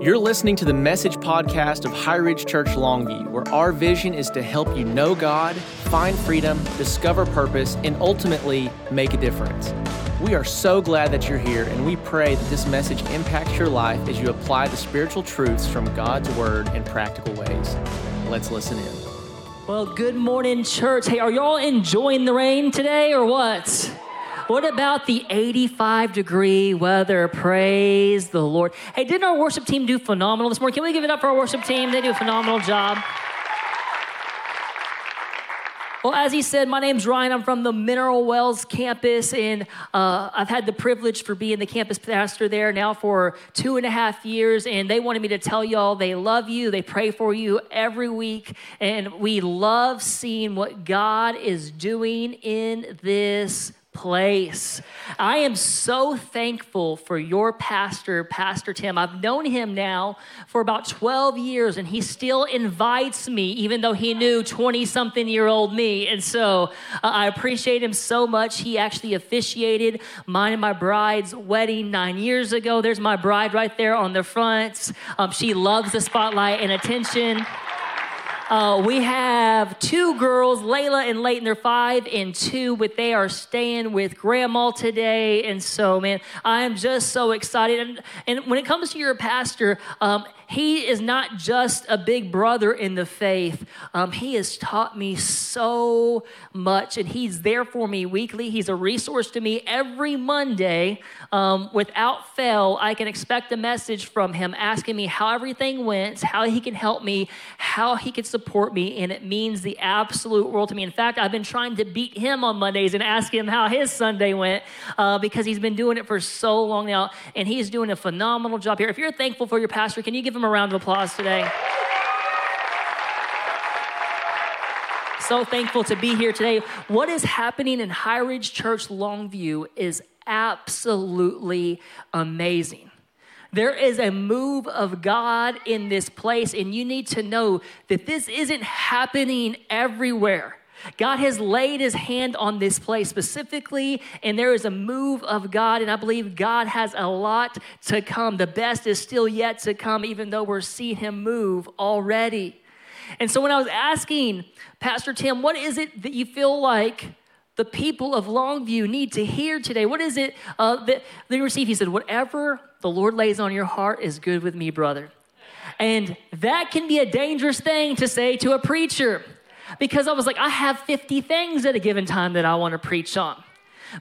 You're listening to the message podcast of High Ridge Church Longview, where our vision is to help you know God, find freedom, discover purpose, and ultimately make a difference. We are so glad that you're here, and we pray that this message impacts your life as you apply the spiritual truths from God's Word in practical ways. Let's listen in. Well, good morning, church. Hey, are y'all enjoying the rain today or what? What about the 85 degree weather? Praise the Lord. Hey, didn't our worship team do phenomenal this morning? Can we give it up for our worship team? They do a phenomenal job. Well, as he said, my name's Ryan. I'm from the Mineral Wells campus, and uh, I've had the privilege for being the campus pastor there now for two and a half years. And they wanted me to tell y'all they love you, they pray for you every week, and we love seeing what God is doing in this place. I am so thankful for your pastor, Pastor Tim. I've known him now for about 12 years, and he still invites me, even though he knew 20 something year old me. And so uh, I appreciate him so much. He actually officiated mine and my bride's wedding nine years ago. There's my bride right there on the front. Um, she loves the spotlight and attention. Uh, we have two girls, Layla and Leighton. They're five and two, but they are staying with grandma today. And so, man, I am just so excited. And, and when it comes to your pastor, um, he is not just a big brother in the faith. Um, he has taught me so much, and he's there for me weekly. He's a resource to me every Monday. Um, without fail, I can expect a message from him asking me how everything went, how he can help me, how he can support me, and it means the absolute world to me. In fact, I've been trying to beat him on Mondays and ask him how his Sunday went uh, because he's been doing it for so long now, and he's doing a phenomenal job here. If you're thankful for your pastor, can you give him a round of applause today? So thankful to be here today. What is happening in High Ridge Church Longview is absolutely amazing. There is a move of God in this place, and you need to know that this isn't happening everywhere. God has laid his hand on this place specifically, and there is a move of God, and I believe God has a lot to come. The best is still yet to come, even though we're seeing him move already. And so when I was asking Pastor Tim, what is it that you feel like the people of Longview need to hear today? What is it uh, that they receive? He said, Whatever the Lord lays on your heart is good with me, brother. And that can be a dangerous thing to say to a preacher because I was like, I have 50 things at a given time that I want to preach on.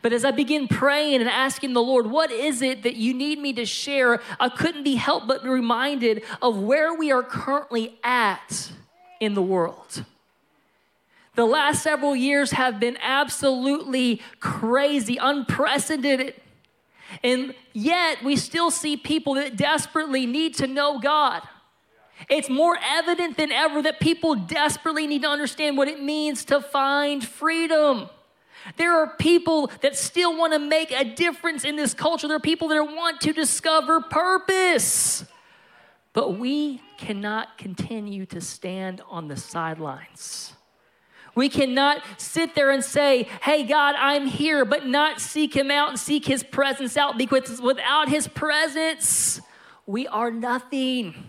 But as I begin praying and asking the Lord, what is it that you need me to share? I couldn't be helped but be reminded of where we are currently at in the world. The last several years have been absolutely crazy, unprecedented. And yet, we still see people that desperately need to know God. It's more evident than ever that people desperately need to understand what it means to find freedom. There are people that still want to make a difference in this culture. There are people that want to discover purpose. But we cannot continue to stand on the sidelines. We cannot sit there and say, Hey, God, I'm here, but not seek Him out and seek His presence out because without His presence, we are nothing.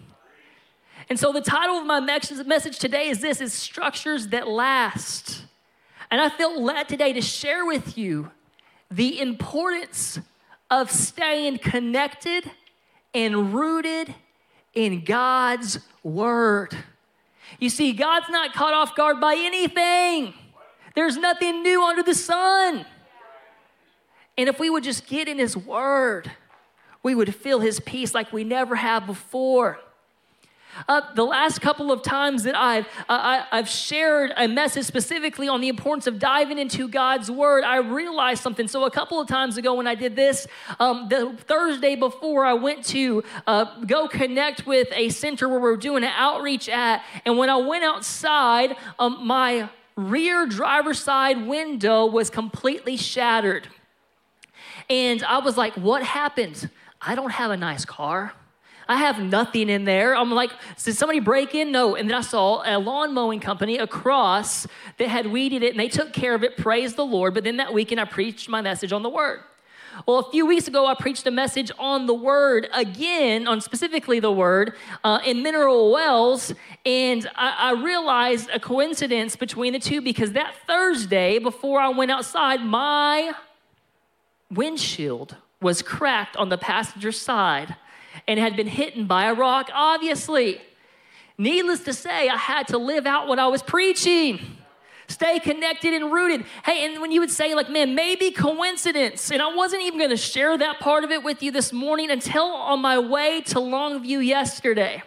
And so the title of my message today is this is structures that last. And I feel led today to share with you the importance of staying connected and rooted in God's word. You see, God's not caught off guard by anything. There's nothing new under the sun. And if we would just get in His Word, we would feel His peace like we never have before. Uh, the last couple of times that I've, uh, I, have shared a message specifically on the importance of diving into God's Word, I realized something. So, a couple of times ago when I did this, um, the Thursday before, I went to uh, go connect with a center where we are doing an outreach at. And when I went outside, um, my rear driver's side window was completely shattered. And I was like, what happened? I don't have a nice car. I have nothing in there. I'm like, did somebody break in? No. And then I saw a lawn mowing company across that had weeded it and they took care of it. Praise the Lord. But then that weekend I preached my message on the word. Well, a few weeks ago, I preached a message on the word again, on specifically the word uh, in mineral wells, and I, I realized a coincidence between the two because that Thursday, before I went outside, my windshield was cracked on the passenger side and had been hit by a rock, obviously. Needless to say, I had to live out what I was preaching. Stay connected and rooted. Hey, and when you would say, like, man, maybe coincidence, and I wasn't even to share that part of it with you this morning until on my way to Longview yesterday.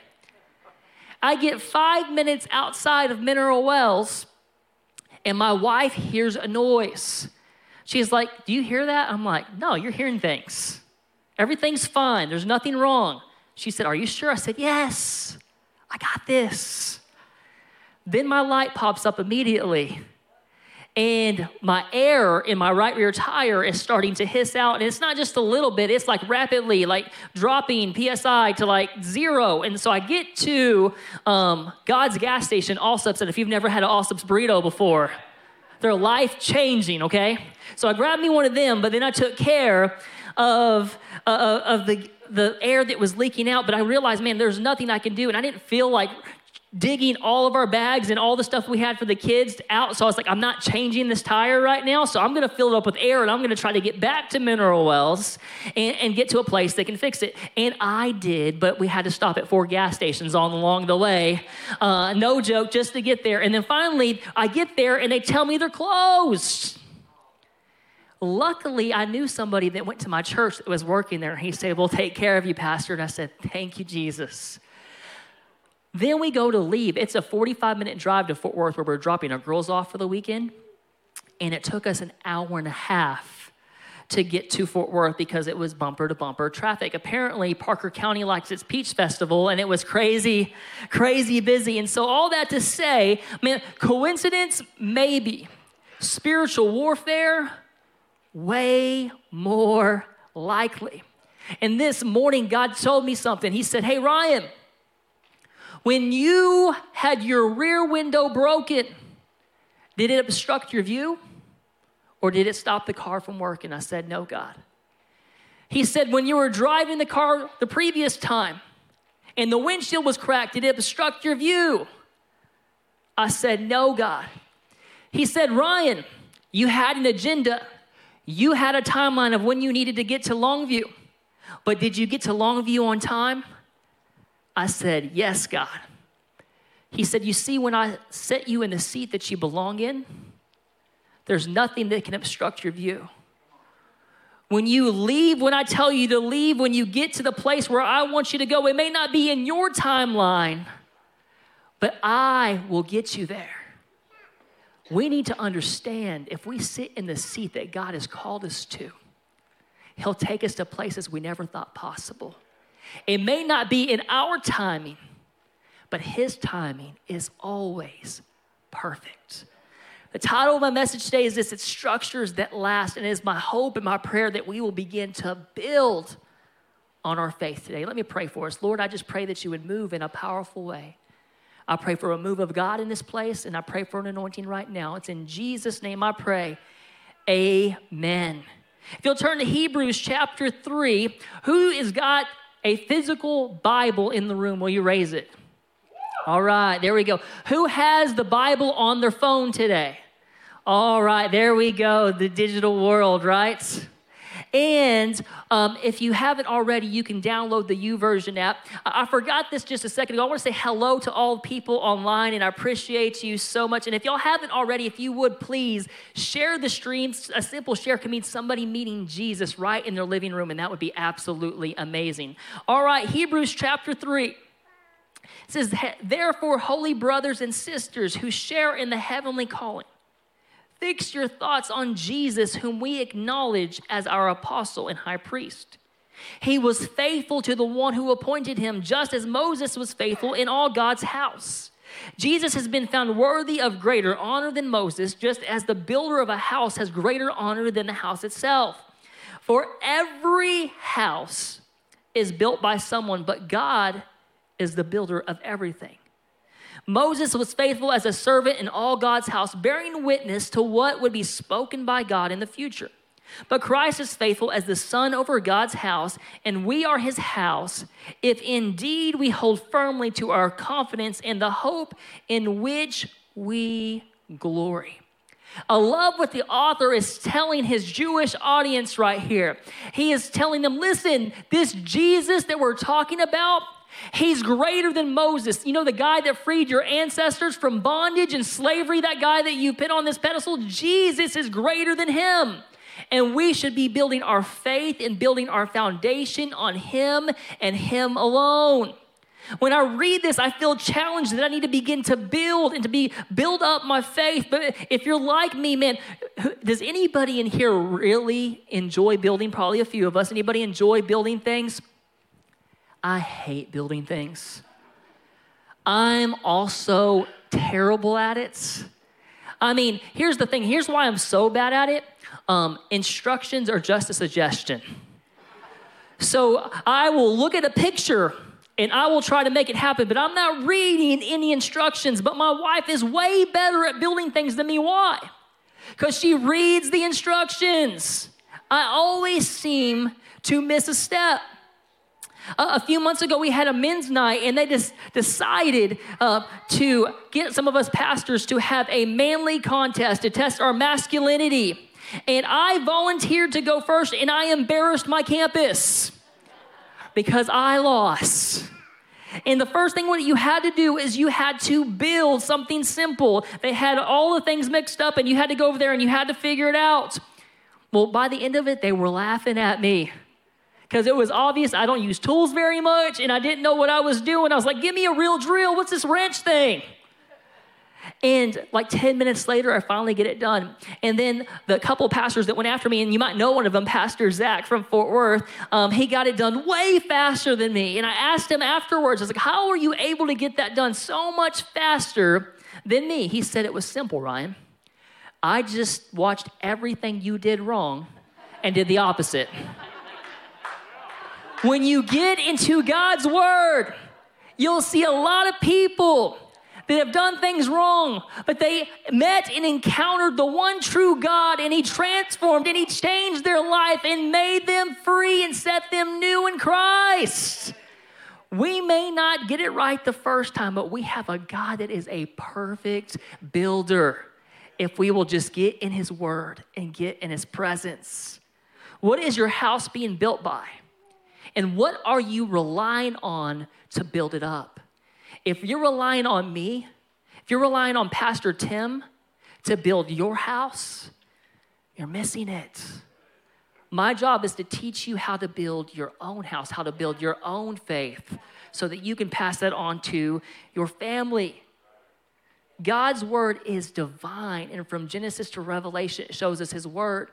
I get five minutes outside of Mineral Wells, and my wife hears a noise. She's like, Do you hear that? I'm like, No, you're hearing things. Everything's fine. There's nothing wrong. She said, Are you sure? I said, Yes, I got this. Then my light pops up immediately. And my air in my right rear tire is starting to hiss out. And it's not just a little bit, it's like rapidly, like dropping PSI to like zero. And so I get to um, God's gas station, Allsup's. And if you've never had an Allsup's burrito before, they're life changing, okay? So I grabbed me one of them, but then I took care of, of the, the air that was leaking out. But I realized, man, there's nothing I can do. And I didn't feel like digging all of our bags and all the stuff we had for the kids out. So I was like, I'm not changing this tire right now. So I'm going to fill it up with air and I'm going to try to get back to Mineral Wells and, and, get to a place that can fix it. And I did, but we had to stop at four gas stations on along the way. Uh, no joke, just to get there. And then finally, I get there and they tell me they're closed. Luckily, I knew somebody that went to my church that was working there. He said, We'll take care of you, Pastor. And I said, Thank you, Jesus. Then we go to leave. It's a 45 minute drive to Fort Worth where we're dropping our girls off for the weekend. And it took us an hour and a half to get to Fort Worth because it was bumper to bumper traffic. Apparently, Parker County likes its Peach Festival and it was crazy, crazy busy. And so, all that to say, man, coincidence? Maybe. Spiritual warfare? Way more likely. And this morning, God told me something. He said, Hey, Ryan, when you had your rear window broken, did it obstruct your view or did it stop the car from working? I said, No, God. He said, When you were driving the car the previous time and the windshield was cracked, did it obstruct your view? I said, No, God. He said, Ryan, you had an agenda. You had a timeline of when you needed to get to Longview. But did you get to Longview on time? I said, Yes, God. He said, You see, when I set you in the seat that you belong in, there's nothing that can obstruct your view. When you leave, when I tell you to leave, when you get to the place where I want you to go, it may not be in your timeline, but I will get you there. We need to understand if we sit in the seat that God has called us to, He'll take us to places we never thought possible. It may not be in our timing, but His timing is always perfect. The title of my message today is this it's structures that last, and it is my hope and my prayer that we will begin to build on our faith today. Let me pray for us. Lord, I just pray that you would move in a powerful way. I pray for a move of God in this place, and I pray for an anointing right now. It's in Jesus' name I pray. Amen. If you'll turn to Hebrews chapter 3, who is got a physical Bible in the room, will you raise it? All right, there we go. Who has the Bible on their phone today? All right, there we go, the digital world, right? And um, if you haven't already, you can download the YouVersion app. I-, I forgot this just a second ago. I want to say hello to all people online, and I appreciate you so much. And if y'all haven't already, if you would please share the stream. A simple share can mean somebody meeting Jesus right in their living room, and that would be absolutely amazing. All right, Hebrews chapter 3. It says, Therefore, holy brothers and sisters who share in the heavenly calling, Fix your thoughts on Jesus, whom we acknowledge as our apostle and high priest. He was faithful to the one who appointed him, just as Moses was faithful in all God's house. Jesus has been found worthy of greater honor than Moses, just as the builder of a house has greater honor than the house itself. For every house is built by someone, but God is the builder of everything. Moses was faithful as a servant in all God's house, bearing witness to what would be spoken by God in the future. But Christ is faithful as the Son over God's house, and we are his house, if indeed we hold firmly to our confidence in the hope in which we glory. I love what the author is telling his Jewish audience right here. He is telling them listen, this Jesus that we're talking about, he's greater than Moses. You know, the guy that freed your ancestors from bondage and slavery, that guy that you put on this pedestal, Jesus is greater than him. And we should be building our faith and building our foundation on him and him alone. When I read this, I feel challenged that I need to begin to build and to be build up my faith. But if you're like me, man, does anybody in here really enjoy building? Probably a few of us. Anybody enjoy building things? I hate building things. I'm also terrible at it. I mean, here's the thing. Here's why I'm so bad at it. Um, instructions are just a suggestion. So I will look at a picture and I will try to make it happen. But I'm not reading any instructions. But my wife is way better at building things than me. Why? Because she reads the instructions. I always seem to miss a step. Uh, a few months ago, we had a men's night, and they just decided uh, to get some of us pastors to have a manly contest to test our masculinity. And I volunteered to go first, and I embarrassed my campus because I lost. And the first thing what you had to do is you had to build something simple. They had all the things mixed up, and you had to go over there and you had to figure it out. Well, by the end of it, they were laughing at me because it was obvious I don't use tools very much and I didn't know what I was doing. I was like, give me a real drill. What's this wrench thing? And like 10 minutes later, I finally get it done. And then the couple pastors that went after me, and you might know one of them, Pastor Zach from Fort Worth, um, he got it done way faster than me. And I asked him afterwards, I was like, How are you able to get that done so much faster than me? He said it was simple, Ryan. I just watched everything you did wrong and did the opposite. When you get into God's Word, you'll see a lot of people that have done things wrong, but they met and encountered the one true God, and He transformed and He changed their life and made them free and set them new in Christ. We may not get it right the first time, but we have a God that is a perfect builder if we will just get in His Word and get in His presence. What is your house being built by? And what are you relying on to build it up? If you're relying on me, if you're relying on Pastor Tim to build your house, you're missing it. My job is to teach you how to build your own house, how to build your own faith, so that you can pass that on to your family. God's word is divine, and from Genesis to Revelation, it shows us his word.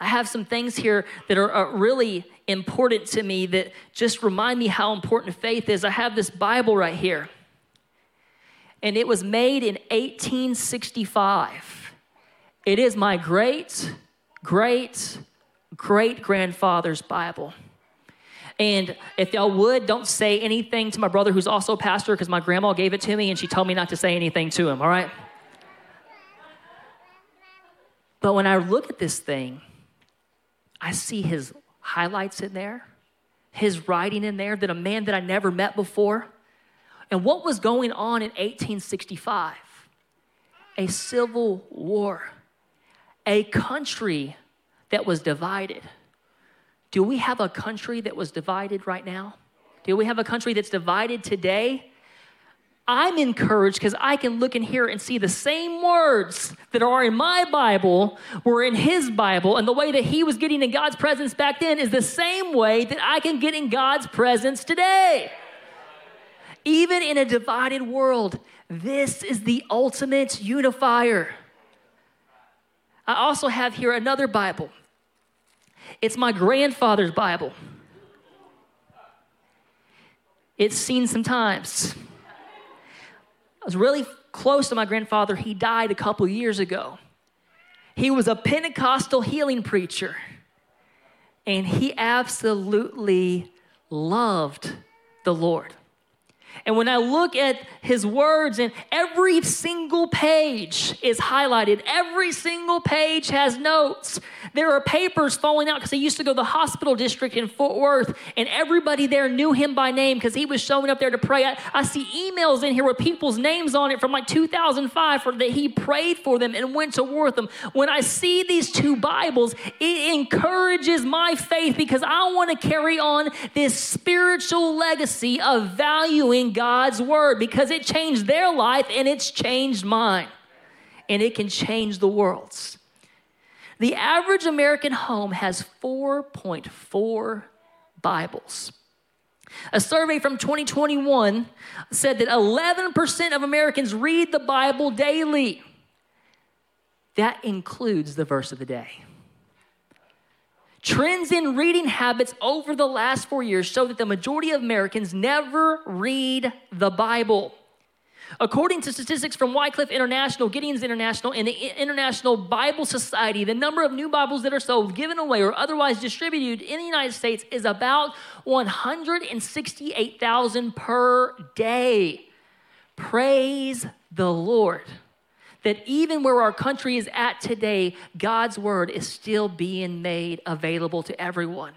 I have some things here that are, are really important to me that just remind me how important faith is. I have this Bible right here, and it was made in 1865. It is my great, great, great grandfather's Bible. And if y'all would, don't say anything to my brother who's also a pastor because my grandma gave it to me and she told me not to say anything to him, all right? But when I look at this thing, I see his highlights in there, his writing in there that a man that I never met before. And what was going on in 1865? A civil war, a country that was divided. Do we have a country that was divided right now? Do we have a country that's divided today? I'm encouraged because I can look in here and see the same words that are in my Bible were in his Bible. And the way that he was getting in God's presence back then is the same way that I can get in God's presence today. Even in a divided world, this is the ultimate unifier. I also have here another Bible. It's my grandfather's Bible. It's seen some times. I was really close to my grandfather. He died a couple years ago. He was a Pentecostal healing preacher, and he absolutely loved the Lord. And when I look at his words, and every single page is highlighted, every single page has notes. There are papers falling out because he used to go to the hospital district in Fort Worth, and everybody there knew him by name because he was showing up there to pray. I, I, see emails in here with people's names on it from like 2005 for, that he prayed for them and went to war with them. When I see these two Bibles, it encourages my faith because I want to carry on this spiritual legacy of valuing God's word because it changed their life and it's changed mine. And it can change the world's. The average American home has 4.4 Bibles. A survey from 2021 said that 11% of Americans read the Bible daily. That includes the verse of the day. Trends in reading habits over the last four years show that the majority of Americans never read the Bible. According to statistics from Wycliffe International, Gideon's International, and the International Bible Society, the number of new Bibles that are sold, given away, or otherwise distributed in the United States is about 168,000 per day. Praise the Lord that even where our country is at today, God's word is still being made available to everyone.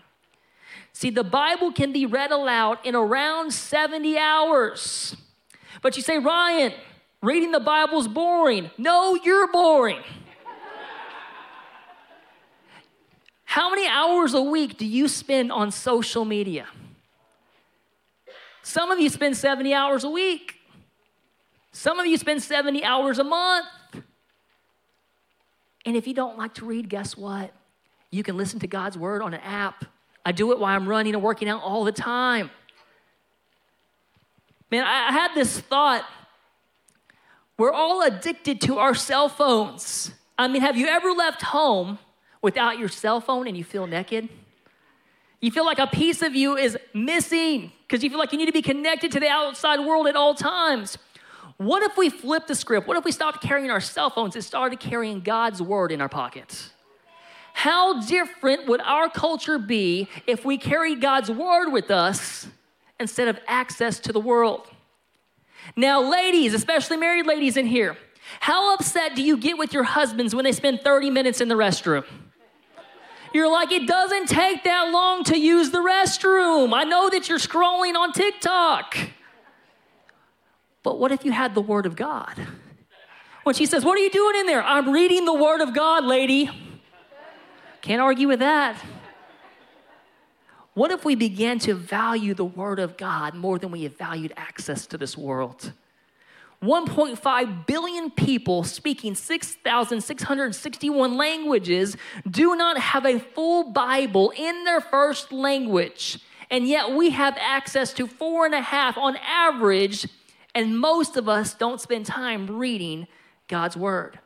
See, the Bible can be read aloud in around 70 hours. But you say, Ryan, reading the Bible's boring. No, you're boring. How many hours a week do you spend on social media? Some of you spend 70 hours a week. Some of you spend 70 hours a month. And if you don't like to read, guess what? You can listen to God's word on an app. I do it while I'm running and working out all the time. Man, I had this thought. We're all addicted to our cell phones. I mean, have you ever left home without your cell phone and you feel naked? You feel like a piece of you is missing because you feel like you need to be connected to the outside world at all times. What if we flipped the script? What if we stopped carrying our cell phones and started carrying God's word in our pockets? How different would our culture be if we carried God's word with us instead of access to the world? Now, ladies, especially married ladies in here, how upset do you get with your husbands when they spend 30 minutes in the restroom? You're like, it doesn't take that long to use the restroom. I know that you're scrolling on TikTok. But what if you had the Word of God? When she says, What are you doing in there? I'm reading the Word of God, lady. Can't argue with that. What if we began to value the Word of God more than we have valued access to this world? 1.5 billion people speaking 6,661 languages do not have a full Bible in their first language. And yet we have access to four and a half on average and most of us don't spend time reading God's word.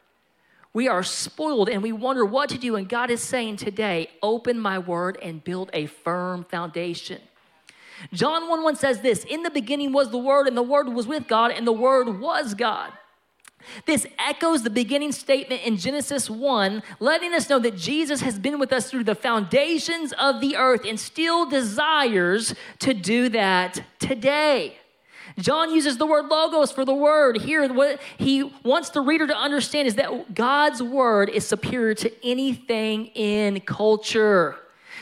We are spoiled and we wonder what to do. And God is saying today, open my word and build a firm foundation. John 1 1 says this In the beginning was the Word, and the Word was with God, and the Word was God. This echoes the beginning statement in Genesis 1, letting us know that Jesus has been with us through the foundations of the earth and still desires to do that today. John uses the word logos for the word. Here, what he wants the reader to understand is that God's word is superior to anything in culture.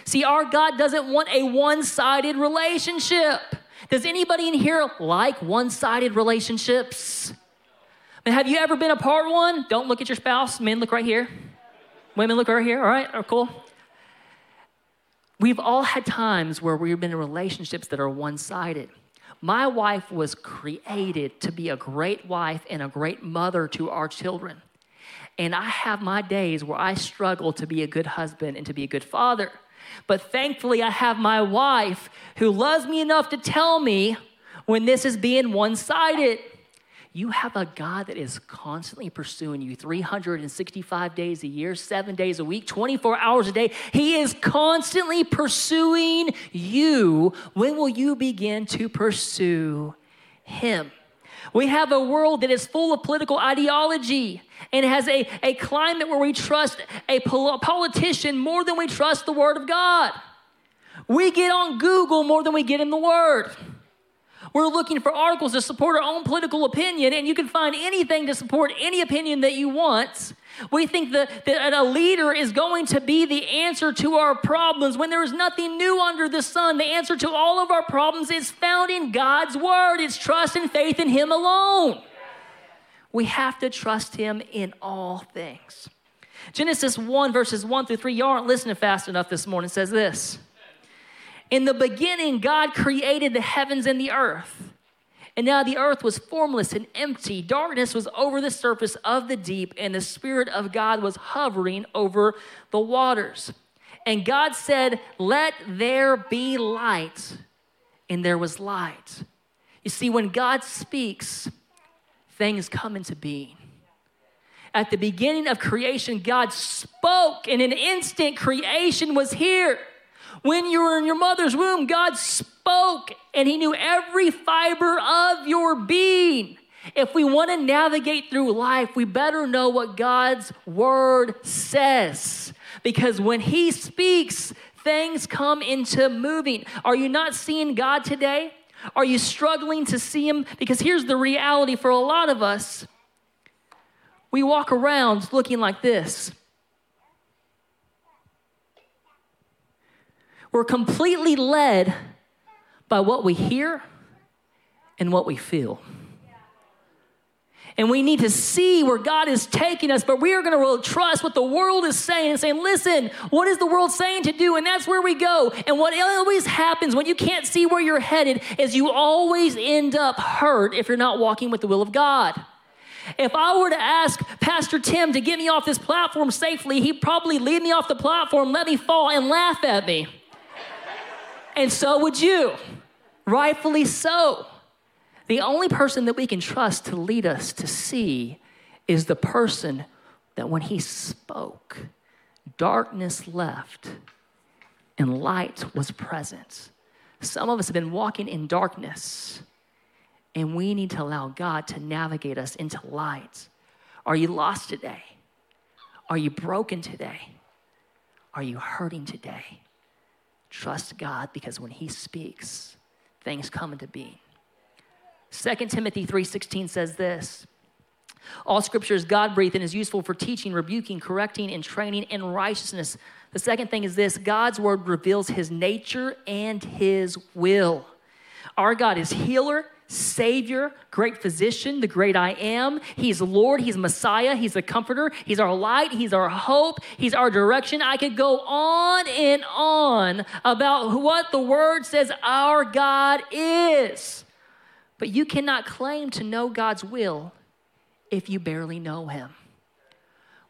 See, our God doesn't want a one sided relationship. Does anybody in here like one sided relationships? have you ever been a part one? Don't look at your spouse. Men, look right here. Women, look right here. All right, oh, cool. We've all had times where we've been in relationships that are one sided. My wife was created to be a great wife and a great mother to our children. And I have my days where I struggle to be a good husband and to be a good father. But thankfully, I have my wife who loves me enough to tell me when this is being one sided. You have a God that is constantly pursuing you 365 days a year, seven days a week, 24 hours a day. He is constantly pursuing you. When will you begin to pursue Him? We have a world that is full of political ideology and has a, a climate where we trust a politician more than we trust the Word of God. We get on Google more than we get in the Word. We're looking for articles to support our own political opinion, and you can find anything to support any opinion that you want. We think that, that a leader is going to be the answer to our problems when there is nothing new under the sun. The answer to all of our problems is found in God's word. It's trust and faith in Him alone. We have to trust Him in all things. Genesis 1, verses 1 through 3, you aren't listening fast enough this morning, says this. In the beginning, God created the heavens and the earth. And now the earth was formless and empty. Darkness was over the surface of the deep, and the Spirit of God was hovering over the waters. And God said, Let there be light. And there was light. You see, when God speaks, things come into being. At the beginning of creation, God spoke, and in an instant, creation was here. When you were in your mother's womb, God spoke and He knew every fiber of your being. If we want to navigate through life, we better know what God's word says. Because when He speaks, things come into moving. Are you not seeing God today? Are you struggling to see Him? Because here's the reality for a lot of us we walk around looking like this. We're completely led by what we hear and what we feel. And we need to see where God is taking us, but we are going to really trust what the world is saying and saying, listen, what is the world saying to do? And that's where we go. And what always happens when you can't see where you're headed is you always end up hurt if you're not walking with the will of God. If I were to ask Pastor Tim to get me off this platform safely, he'd probably lead me off the platform, let me fall, and laugh at me and so would you. Rightfully so. The only person that we can trust to lead us to see is the person that when he spoke, darkness left and light was present. Some of us have been walking in darkness, and we need to allow God to navigate us into light. Are you lost today? Are you broken today? Are you hurting today? Trust God because when he speaks, things come into being. 2 Timothy 3:16 says this. All scripture is God breathed and is useful for teaching, rebuking, correcting, and training in righteousness. The second thing is this God's word reveals his nature and his will. Our God is healer, Savior, great physician, the great I am. He's Lord, He's Messiah, He's the comforter, He's our light, He's our hope, He's our direction. I could go on and on about what the Word says our God is. But you cannot claim to know God's will if you barely know Him.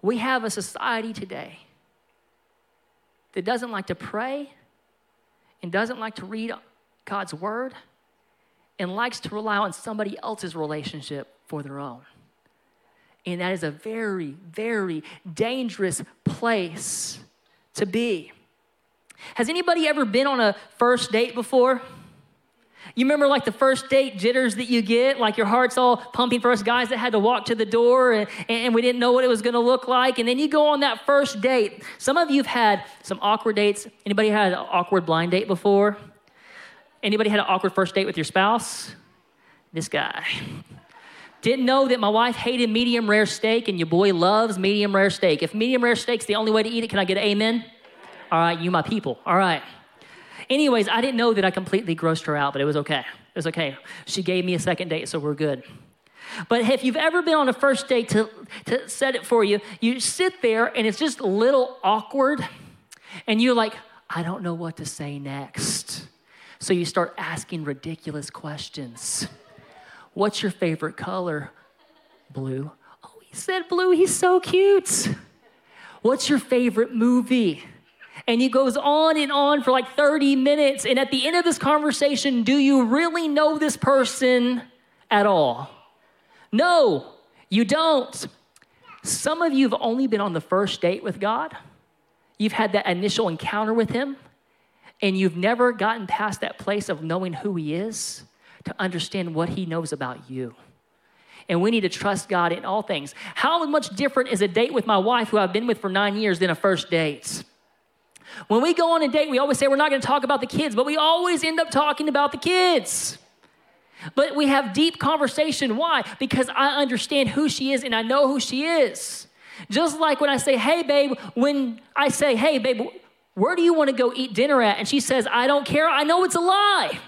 We have a society today that doesn't like to pray and doesn't like to read God's Word and likes to rely on somebody else's relationship for their own. And that is a very, very dangerous place to be. Has anybody ever been on a first date before? You remember like the first date jitters that you get, like your heart's all pumping for us guys that had to walk to the door and, and we didn't know what it was gonna look like. And then you go on that first date. Some of you have had some awkward dates. Anybody had an awkward blind date before? Anybody had an awkward first date with your spouse? This guy. Didn't know that my wife hated medium rare steak and your boy loves medium rare steak. If medium rare steak's the only way to eat it, can I get an amen? All right, you my people. All right. Anyways, I didn't know that I completely grossed her out, but it was okay. It was okay. She gave me a second date, so we're good. But if you've ever been on a first date, to, to set it for you, you sit there and it's just a little awkward, and you're like, I don't know what to say next. So you start asking ridiculous questions. What's your favorite color? Blue. Oh, he said blue. He's so cute. What's your favorite movie? And he goes on and on for like 30 minutes. And at the end of this conversation, do you really know this person at all? No, you don't. Some of you have only been on the first date with God. You've had that initial encounter with Him and you've never gotten past that place of knowing who He is to understand what He knows about you. And we need to trust God in all things. How much different is a date with my wife, who I've been with for nine years, than a first date? When we go on a date, we always say we're not going to talk about the kids, but we always end up talking about the kids. But we have deep conversation. Why? Because I understand who she is and I know who she is. Just like when I say, hey, babe, when I say, hey, babe, where do you want to go eat dinner at? And she says, I don't care. I know it's a lie.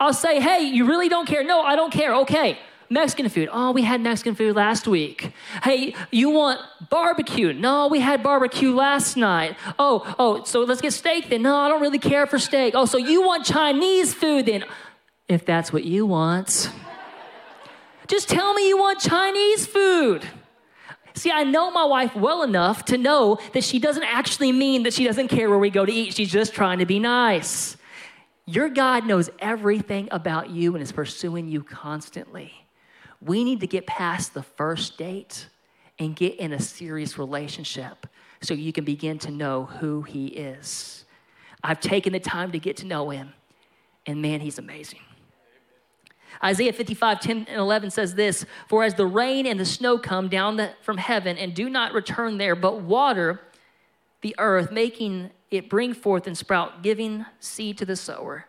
I'll say, hey, you really don't care? No, I don't care. Okay. Mexican food. Oh, we had Mexican food last week. Hey, you want barbecue? No, we had barbecue last night. Oh, oh, so let's get steak then. No, I don't really care for steak. Oh, so you want Chinese food then? If that's what you want. Just tell me you want Chinese food. See, I know my wife well enough to know that she doesn't actually mean that she doesn't care where we go to eat. She's just trying to be nice. Your God knows everything about you and is pursuing you constantly. We need to get past the first date and get in a serious relationship so you can begin to know who He is. I've taken the time to get to know Him, and man, He's amazing. Isaiah 55, 10 and 11 says this For as the rain and the snow come down the, from heaven and do not return there, but water the earth, making it bring forth and sprout, giving seed to the sower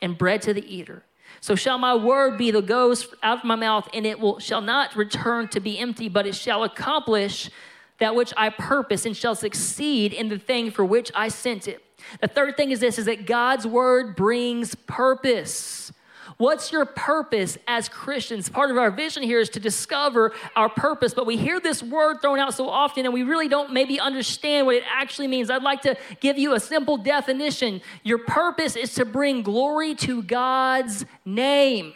and bread to the eater. So shall my word be that goes out of my mouth, and it will shall not return to be empty, but it shall accomplish that which I purpose and shall succeed in the thing for which I sent it. The third thing is this is that God's word brings purpose. What's your purpose as Christians? Part of our vision here is to discover our purpose, but we hear this word thrown out so often and we really don't maybe understand what it actually means. I'd like to give you a simple definition. Your purpose is to bring glory to God's name.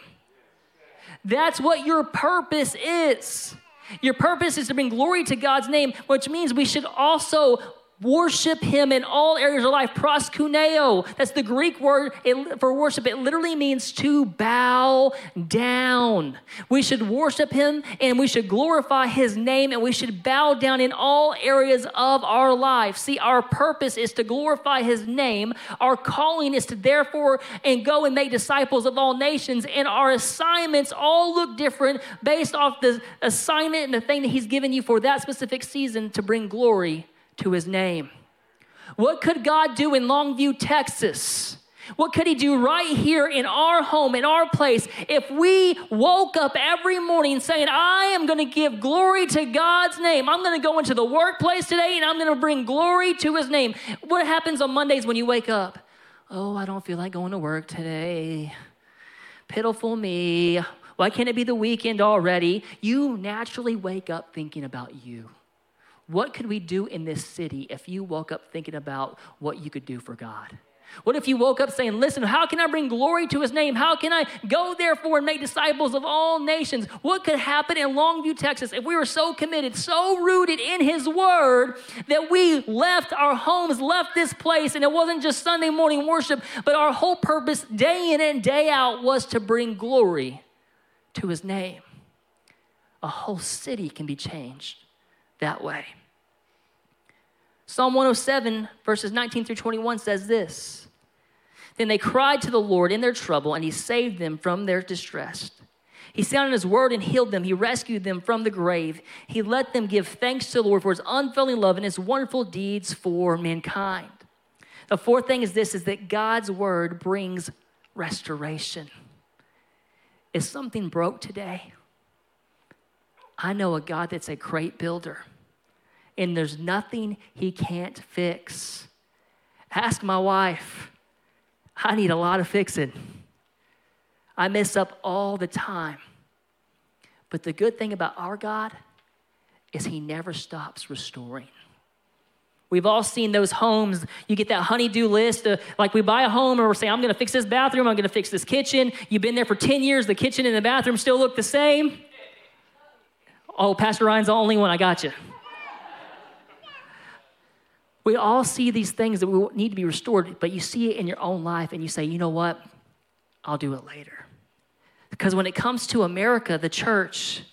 That's what your purpose is. Your purpose is to bring glory to God's name, which means we should also Worship him in all areas of life. Proskuneo. That's the Greek word for worship. It literally means to bow down. We should worship him and we should glorify his name and we should bow down in all areas of our life. See, our purpose is to glorify his name. Our calling is to therefore and go and make disciples of all nations. And our assignments all look different based off the assignment and the thing that he's given you for that specific season to bring glory to his name. What could God do in Longview, Texas? What could he do right here in our home, in our place, if we woke up every morning saying, I am going to give glory to God's name? I'm going to go into the workplace today and I'm going to bring glory to his name. What happens on Mondays when you wake up? Oh, I don't feel like going to work today. Pitiful me. Why can't it be the weekend already? You naturally wake up thinking about you. What could we do in this city if you woke up thinking about what you could do for God? What if you woke up saying, Listen, how can I bring glory to his name? How can I go, therefore, and make disciples of all nations? What could happen in Longview, Texas, if we were so committed, so rooted in his word that we left our homes, left this place, and it wasn't just Sunday morning worship, but our whole purpose, day in and day out, was to bring glory to his name? A whole city can be changed that way. Psalm 107, verses 19 through 21 says this Then they cried to the Lord in their trouble, and he saved them from their distress. He sounded his word and healed them. He rescued them from the grave. He let them give thanks to the Lord for his unfailing love and his wonderful deeds for mankind. The fourth thing is this is that God's word brings restoration. Is something broke today? I know a God that's a great builder, and there's nothing he can't fix. Ask my wife. I need a lot of fixing. I mess up all the time. But the good thing about our God is he never stops restoring. We've all seen those homes. You get that honeydew list. Of, like we buy a home and we're saying, I'm going to fix this bathroom. I'm going to fix this kitchen. You've been there for 10 years. The kitchen and the bathroom still look the same. Oh, Pastor Ryan's the only one. I got you. We all see these things that we need to be restored, but you see it in your own life and you say, you know what? I'll do it later. Because when it comes to America, the church,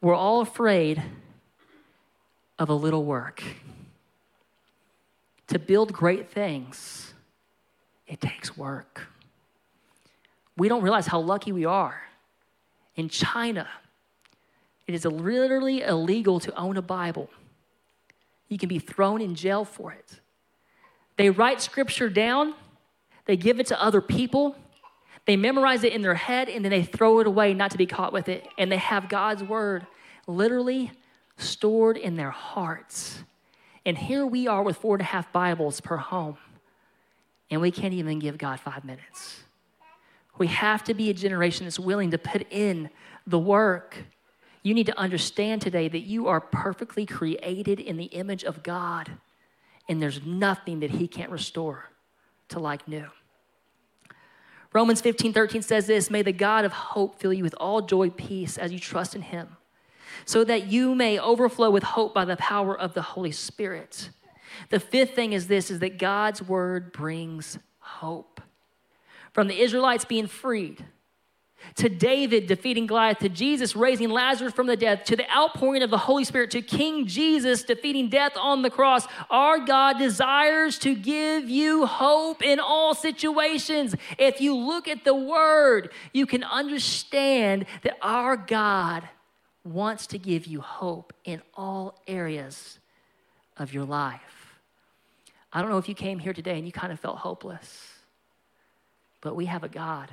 we're all afraid of a little work. To build great things, it takes work. We don't realize how lucky we are. In China, it is literally illegal to own a Bible. You can be thrown in jail for it. They write scripture down, they give it to other people, They memorize it in their head and then they throw it away not to be caught with it. And they have God's word literally stored in their hearts. And here we are with four and a half Bibles per home, and we can't even give God five minutes. We have to be a generation that's willing to put in the work. You need to understand today that you are perfectly created in the image of God, and there's nothing that He can't restore to like new. Romans 15, 13 says this May the God of hope fill you with all joy, peace as you trust in him, so that you may overflow with hope by the power of the Holy Spirit. The fifth thing is this is that God's word brings hope. From the Israelites being freed to David defeating Goliath, to Jesus raising Lazarus from the dead, to the outpouring of the Holy Spirit, to King Jesus defeating death on the cross. Our God desires to give you hope in all situations. If you look at the Word, you can understand that our God wants to give you hope in all areas of your life. I don't know if you came here today and you kind of felt hopeless, but we have a God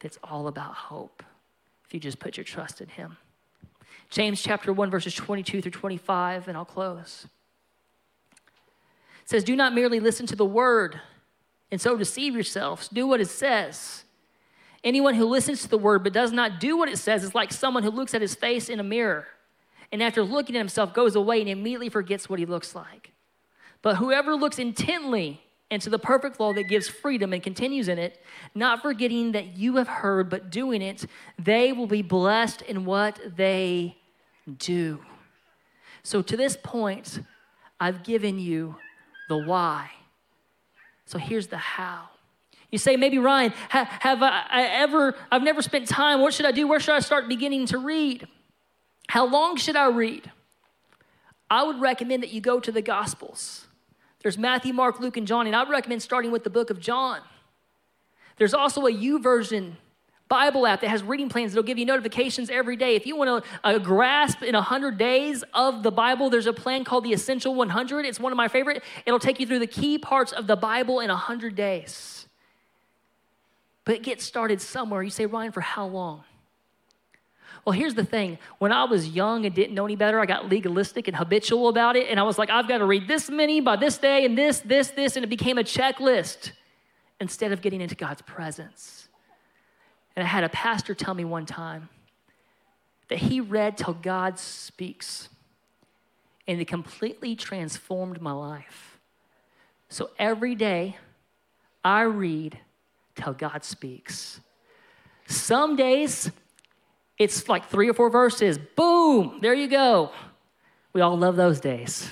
that's all about hope if you just put your trust in Him. James chapter 1, verses 22 through 25, and I'll close. It says, Do not merely listen to the word and so deceive yourselves. Do what it says. Anyone who listens to the word but does not do what it says is like someone who looks at his face in a mirror and after looking at himself goes away and immediately forgets what he looks like. But whoever looks intently and to the perfect law that gives freedom and continues in it, not forgetting that you have heard, but doing it, they will be blessed in what they do. So, to this point, I've given you the why. So, here's the how. You say, maybe Ryan, have, I ever, I've never spent time. What should I do? Where should I start beginning to read? How long should I read? I would recommend that you go to the Gospels. There's Matthew, Mark, Luke, and John, and I recommend starting with the book of John. There's also a YouVersion Bible app that has reading plans that'll give you notifications every day. If you want to grasp in 100 days of the Bible, there's a plan called the Essential 100. It's one of my favorite. It'll take you through the key parts of the Bible in 100 days. But get started somewhere. You say, Ryan, for how long? Well, here's the thing. When I was young and didn't know any better, I got legalistic and habitual about it. And I was like, I've got to read this many by this day and this, this, this. And it became a checklist instead of getting into God's presence. And I had a pastor tell me one time that he read till God speaks. And it completely transformed my life. So every day, I read till God speaks. Some days, it's like three or four verses. Boom, there you go. We all love those days.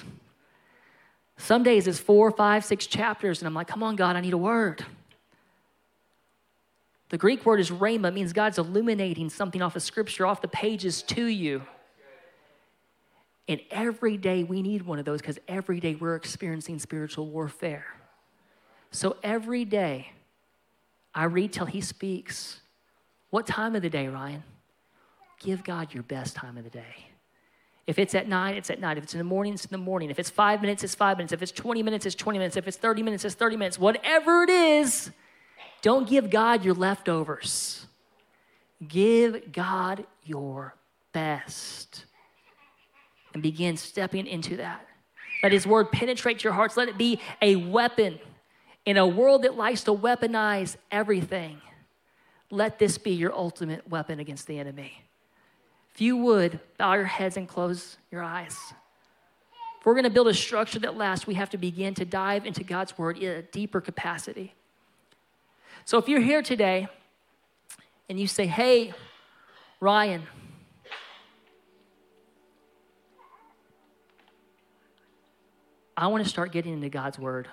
Some days it's four, five, six chapters, and I'm like, come on, God, I need a word. The Greek word is rhema, means God's illuminating something off of scripture, off the pages to you. And every day we need one of those because every day we're experiencing spiritual warfare. So every day I read till he speaks. What time of the day, Ryan? Give God your best time of the day. If it's at night, it's at night. If it's in the morning, it's in the morning. If it's five minutes, it's five minutes. If it's 20 minutes, it's 20 minutes. If it's 30 minutes, it's 30 minutes. Whatever it is, don't give God your leftovers. Give God your best and begin stepping into that. Let His word penetrate your hearts. Let it be a weapon in a world that likes to weaponize everything. Let this be your ultimate weapon against the enemy. If you would, bow your heads and close your eyes. If we're going to build a structure that lasts, we have to begin to dive into God's word in a deeper capacity. So if you're here today and you say, hey, Ryan, I want to start getting into God's word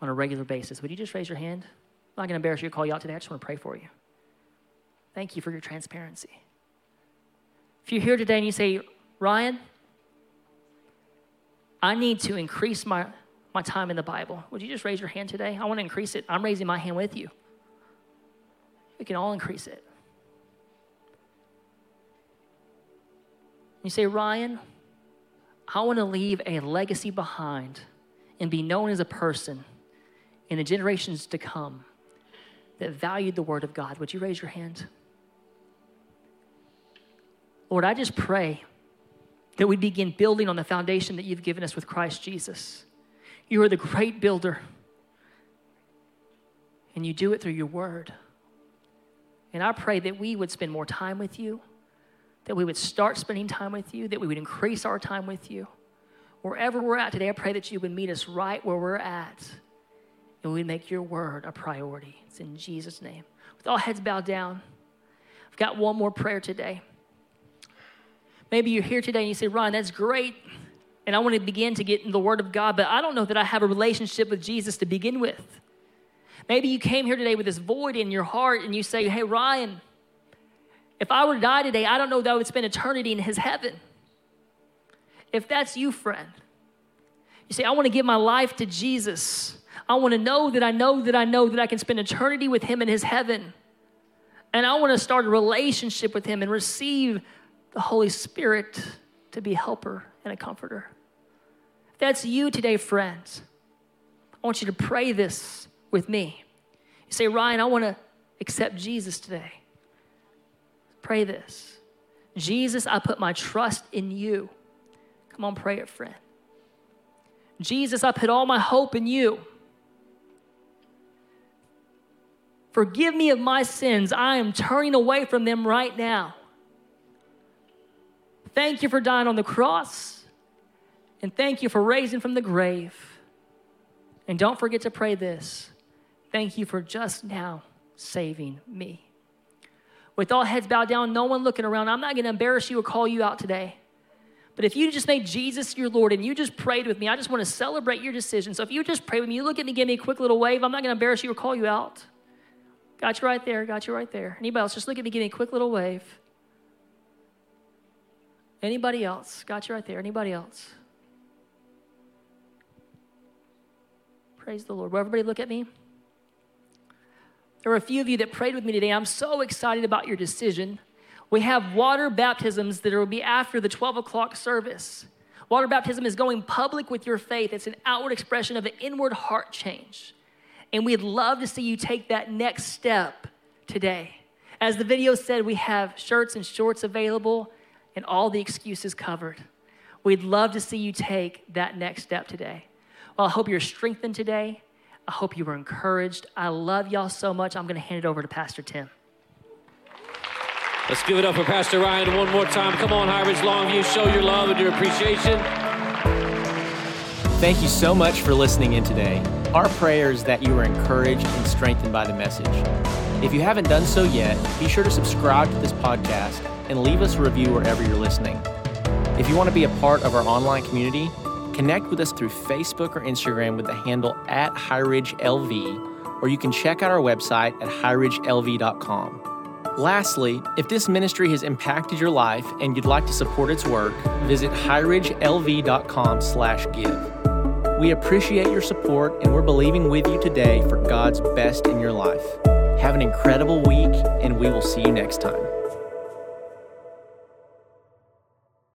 on a regular basis. Would you just raise your hand? I'm not going to embarrass you or call you out today. I just want to pray for you. Thank you for your transparency. If you're here today and you say, Ryan, I need to increase my, my time in the Bible, would you just raise your hand today? I want to increase it. I'm raising my hand with you. We can all increase it. You say, Ryan, I want to leave a legacy behind and be known as a person in the generations to come that valued the Word of God, would you raise your hand? Lord, I just pray that we begin building on the foundation that you've given us with Christ Jesus. You are the great builder, and you do it through your Word. And I pray that we would spend more time with you, that we would start spending time with you, that we would increase our time with you. Wherever we're at today, I pray that you would meet us right where we're at and we'd make your word a priority. It's in Jesus' name. With all heads bowed down, I've got one more prayer today. Maybe you're here today and you say, Ryan, that's great. And I want to begin to get in the Word of God, but I don't know that I have a relationship with Jesus to begin with. Maybe you came here today with this void in your heart and you say, Hey, Ryan, if I were to die today, I don't know that I would spend eternity in His heaven. If that's you, friend, you say, I want to give my life to Jesus. I want to know that I know that I know that I can spend eternity with Him in His heaven. And I want to start a relationship with Him and receive the Holy Spirit to be a helper and a comforter. If that's you today, friends, I want you to pray this with me. You say, Ryan, I want to accept Jesus today. Pray this Jesus, I put my trust in you. Come on, pray it, friend. Jesus, I put all my hope in you. Forgive me of my sins. I am turning away from them right now. Thank you for dying on the cross. And thank you for raising from the grave. And don't forget to pray this. Thank you for just now saving me. With all heads bowed down, no one looking around, I'm not going to embarrass you or call you out today. But if you just made Jesus your Lord and you just prayed with me, I just want to celebrate your decision. So if you just pray with me, you look at me, give me a quick little wave. I'm not going to embarrass you or call you out. Got you right there. Got you right there. Anybody else? Just look at me, give me a quick little wave. Anybody else? Got you right there. Anybody else? Praise the Lord. Will everybody look at me? There were a few of you that prayed with me today. I'm so excited about your decision. We have water baptisms that will be after the 12 o'clock service. Water baptism is going public with your faith, it's an outward expression of an inward heart change. And we'd love to see you take that next step today. As the video said, we have shirts and shorts available and all the excuses covered. We'd love to see you take that next step today. Well, I hope you're strengthened today. I hope you were encouraged. I love y'all so much. I'm going to hand it over to Pastor Tim. Let's give it up for Pastor Ryan one more time. Come on, High Ridge Longview, show your love and your appreciation. Thank you so much for listening in today. Our prayer is that you are encouraged and strengthened by the message. If you haven't done so yet, be sure to subscribe to this podcast and leave us a review wherever you're listening. If you want to be a part of our online community, connect with us through Facebook or Instagram with the handle at HighRidgeLV, or you can check out our website at highridgelv.com. Lastly, if this ministry has impacted your life and you'd like to support its work, visit highridgelv.com/give. We appreciate your support and we're believing with you today for God's best in your life. Have an incredible week and we will see you next time.